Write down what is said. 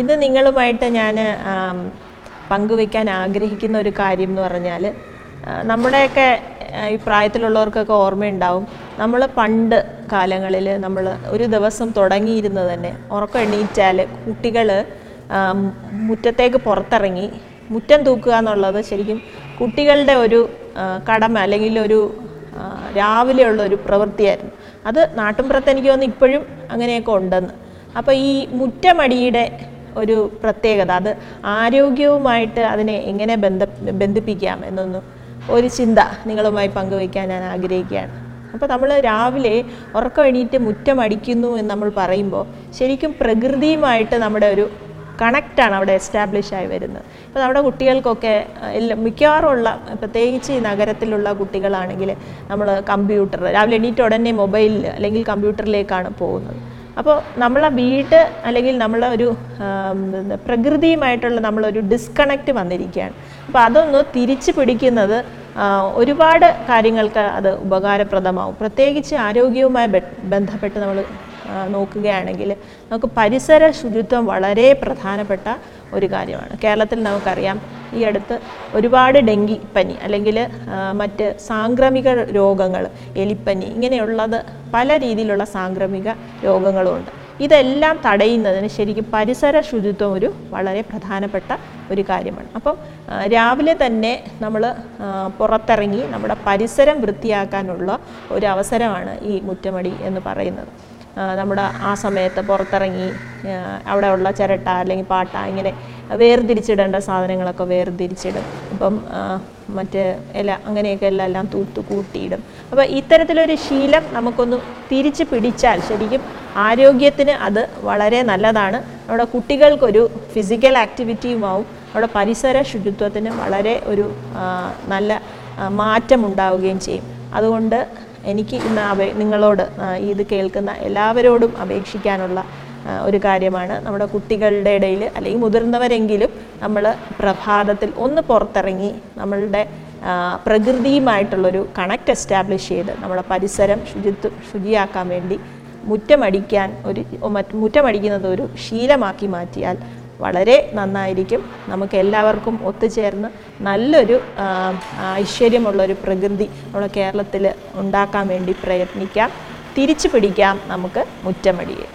ഇത് നിങ്ങളുമായിട്ട് ഞാൻ പങ്കുവെക്കാൻ ആഗ്രഹിക്കുന്ന ഒരു കാര്യം എന്ന് പറഞ്ഞാൽ നമ്മുടെയൊക്കെ ഈ പ്രായത്തിലുള്ളവർക്കൊക്കെ ഓർമ്മയുണ്ടാവും. നമ്മൾ പണ്ട് കാലങ്ങളിൽ നമ്മൾ ഒരു ദിവസം തുടങ്ങിയിരുന്നത് തന്നെ ഉറക്കം എണീറ്റാൽ കുട്ടികൾ മുറ്റത്തേക്ക് പുറത്തിറങ്ങി മുറ്റം തൂക്കുക എന്നുള്ളത് ശരിക്കും കുട്ടികളുടെ ഒരു കടമ അല്ലെങ്കിൽ ഒരു രാവിലെയുള്ള ഒരു പ്രവൃത്തിയായിരുന്നു. അത് നാട്ടിൻപുറത്ത് എനിക്ക് തോന്നുന്നു ഇപ്പോഴും അങ്ങനെയൊക്കെ ഉണ്ടെന്ന്. അപ്പോൾ ഈ മുറ്റമടിയുടെ ഒരു പ്രത്യേകത അത് ആരോഗ്യവുമായിട്ട് അതിനെ എങ്ങനെ ബന്ധ ബന്ധിപ്പിക്കാം എന്നൊന്നും ഒരു ചിന്ത നിങ്ങളുമായി പങ്കുവയ്ക്കാൻ ഞാൻ ആഗ്രഹിക്കുകയാണ്. അപ്പോൾ നമ്മൾ രാവിലെ ഉറക്കം എണീറ്റ് മുറ്റമടിക്കുന്നു എന്ന് നമ്മൾ പറയുമ്പോൾ ശരിക്കും പ്രകൃതിയുമായിട്ട് നമ്മുടെ ഒരു കണക്റ്റാണ് അവിടെ എസ്റ്റാബ്ലിഷ് ആയി വരുന്നത്. ഇപ്പോൾ നമ്മുടെ കുട്ടികൾക്കൊക്കെ അഹ്, എല്ലാം മിക്കവാറും ഉള്ള പ്രത്യേകിച്ച് ഈ നഗരത്തിലുള്ള കുട്ടികളാണെങ്കിൽ നമ്മൾ കമ്പ്യൂട്ടർ രാവിലെ എണീറ്റ് ഉടനെ മൊബൈലിൽ അല്ലെങ്കിൽ കമ്പ്യൂട്ടറിലേക്കാണ് പോകുന്നത്. അപ്പോൾ നമ്മളെ വീട് അല്ലെങ്കിൽ നമ്മളെ ഒരു പ്രകൃതിയുമായിട്ടുള്ള നമ്മളൊരു ഡിസ്കണക്റ്റ് വന്നിരിക്കുകയാണ്. അപ്പോൾ അതൊന്ന് തിരിച്ചു പിടിക്കുന്നത് ഒരുപാട് കാര്യങ്ങൾക്ക് അത് ഉപകാരപ്രദമാവും. പ്രത്യേകിച്ച് ആരോഗ്യവുമായി ബന്ധപ്പെട്ട് നമ്മൾ നോക്കുകയാണെങ്കിൽ നമുക്ക് പരിസര ശുചിത്വം വളരെ പ്രധാനപ്പെട്ട ഒരു കാര്യമാണ്. കേരളത്തിൽ നമുക്കറിയാം ഈ അടുത്ത് ഒരുപാട് ഡെങ്കി പനി അല്ലെങ്കിൽ മറ്റ് സാംക്രമിക രോഗങ്ങൾ എലിപ്പനി ഇങ്ങനെയുള്ളത് പല രീതിയിലുള്ള സാംക്രമിക രോഗങ്ങളുമുണ്ട് ഇതെല്ലാം തടയുന്നതിന് ശരിക്കും പരിസര ശുചിത്വം ഒരു വളരെ പ്രധാനപ്പെട്ട ഒരു കാര്യമാണ്. അപ്പം രാവിലെ തന്നെ നമ്മൾ പുറത്തിറങ്ങി നമ്മുടെ പരിസരം വൃത്തിയാക്കാനുള്ള ഒരു അവസരമാണ് ഈ മുറ്റമടി എന്ന് പറയുന്നത്. നമ്മുടെ ആ സമയത്ത് പുറത്തിറങ്ങി അവിടെയുള്ള അവിടെ ചിരട്ട അല്ലെങ്കിൽ പാട്ട ഇങ്ങനെ വേർതിരിച്ചിടേണ്ട സാധനങ്ങളൊക്കെ വേർതിരിച്ചിടും. ഇപ്പം മറ്റ് ഇല അങ്ങനെയൊക്കെ എല്ലാം എല്ലാം തൂത്ത് കൂട്ടിയിടും. അപ്പോൾ ഇത്തരത്തിലൊരു ശീലം നമുക്കൊന്ന് തിരിച്ച് പിടിച്ചാൽ ശരിക്കും ആരോഗ്യത്തിന് അത് വളരെ നല്ലതാണ്. നമ്മുടെ കുട്ടികൾക്കൊരു ഫിസിക്കൽ ആക്ടിവിറ്റിയുമാവും നമ്മുടെ പരിസര ശുചിത്വത്തിന് വളരെ ഒരു നല്ല മാറ്റമുണ്ടാവുകയും ചെയ്യും. അതുകൊണ്ട് എനിക്ക് ഇന്ന് അപേ നിങ്ങളോട് ഇത് കേൾക്കുന്ന എല്ലാവരോടും അപേക്ഷിക്കാനുള്ള ഒരു കാര്യമാണ്. നമ്മുടെ കുട്ടികളുടെ ഇടയിൽ അല്ലെങ്കിൽ മുതിർന്നവരെങ്കിലും നമ്മൾ പ്രഭാതത്തിൽ ഒന്ന് പുറത്തിറങ്ങി നമ്മളുടെ പ്രകൃതിയുമായിട്ടുള്ളൊരു കണക്റ്റ് എസ്റ്റാബ്ലിഷ് ചെയ്ത് നമ്മുടെ പരിസരം ശുചിത്വ ശുചിയാക്കാൻ വേണ്ടി മുറ്റമടിക്കാൻ ഒരു മറ്റ് മുറ്റമടിക്കുന്നത് ഒരു ശീലമാക്കി മാറ്റിയാൽ വളരെ നന്നായിരിക്കും. നമുക്ക് എല്ലാവർക്കും ഒത്തുചേർന്ന് നല്ലൊരു ഐശ്വര്യമുള്ളൊരു പ്രകൃതി നമ്മുടെ കേരളത്തിൽ ഉണ്ടാക്കാൻ വേണ്ടി പ്രയത്നിക്കാം. തിരിച്ചു പിടിക്കാം നമുക്ക് മുറ്റമടിയെ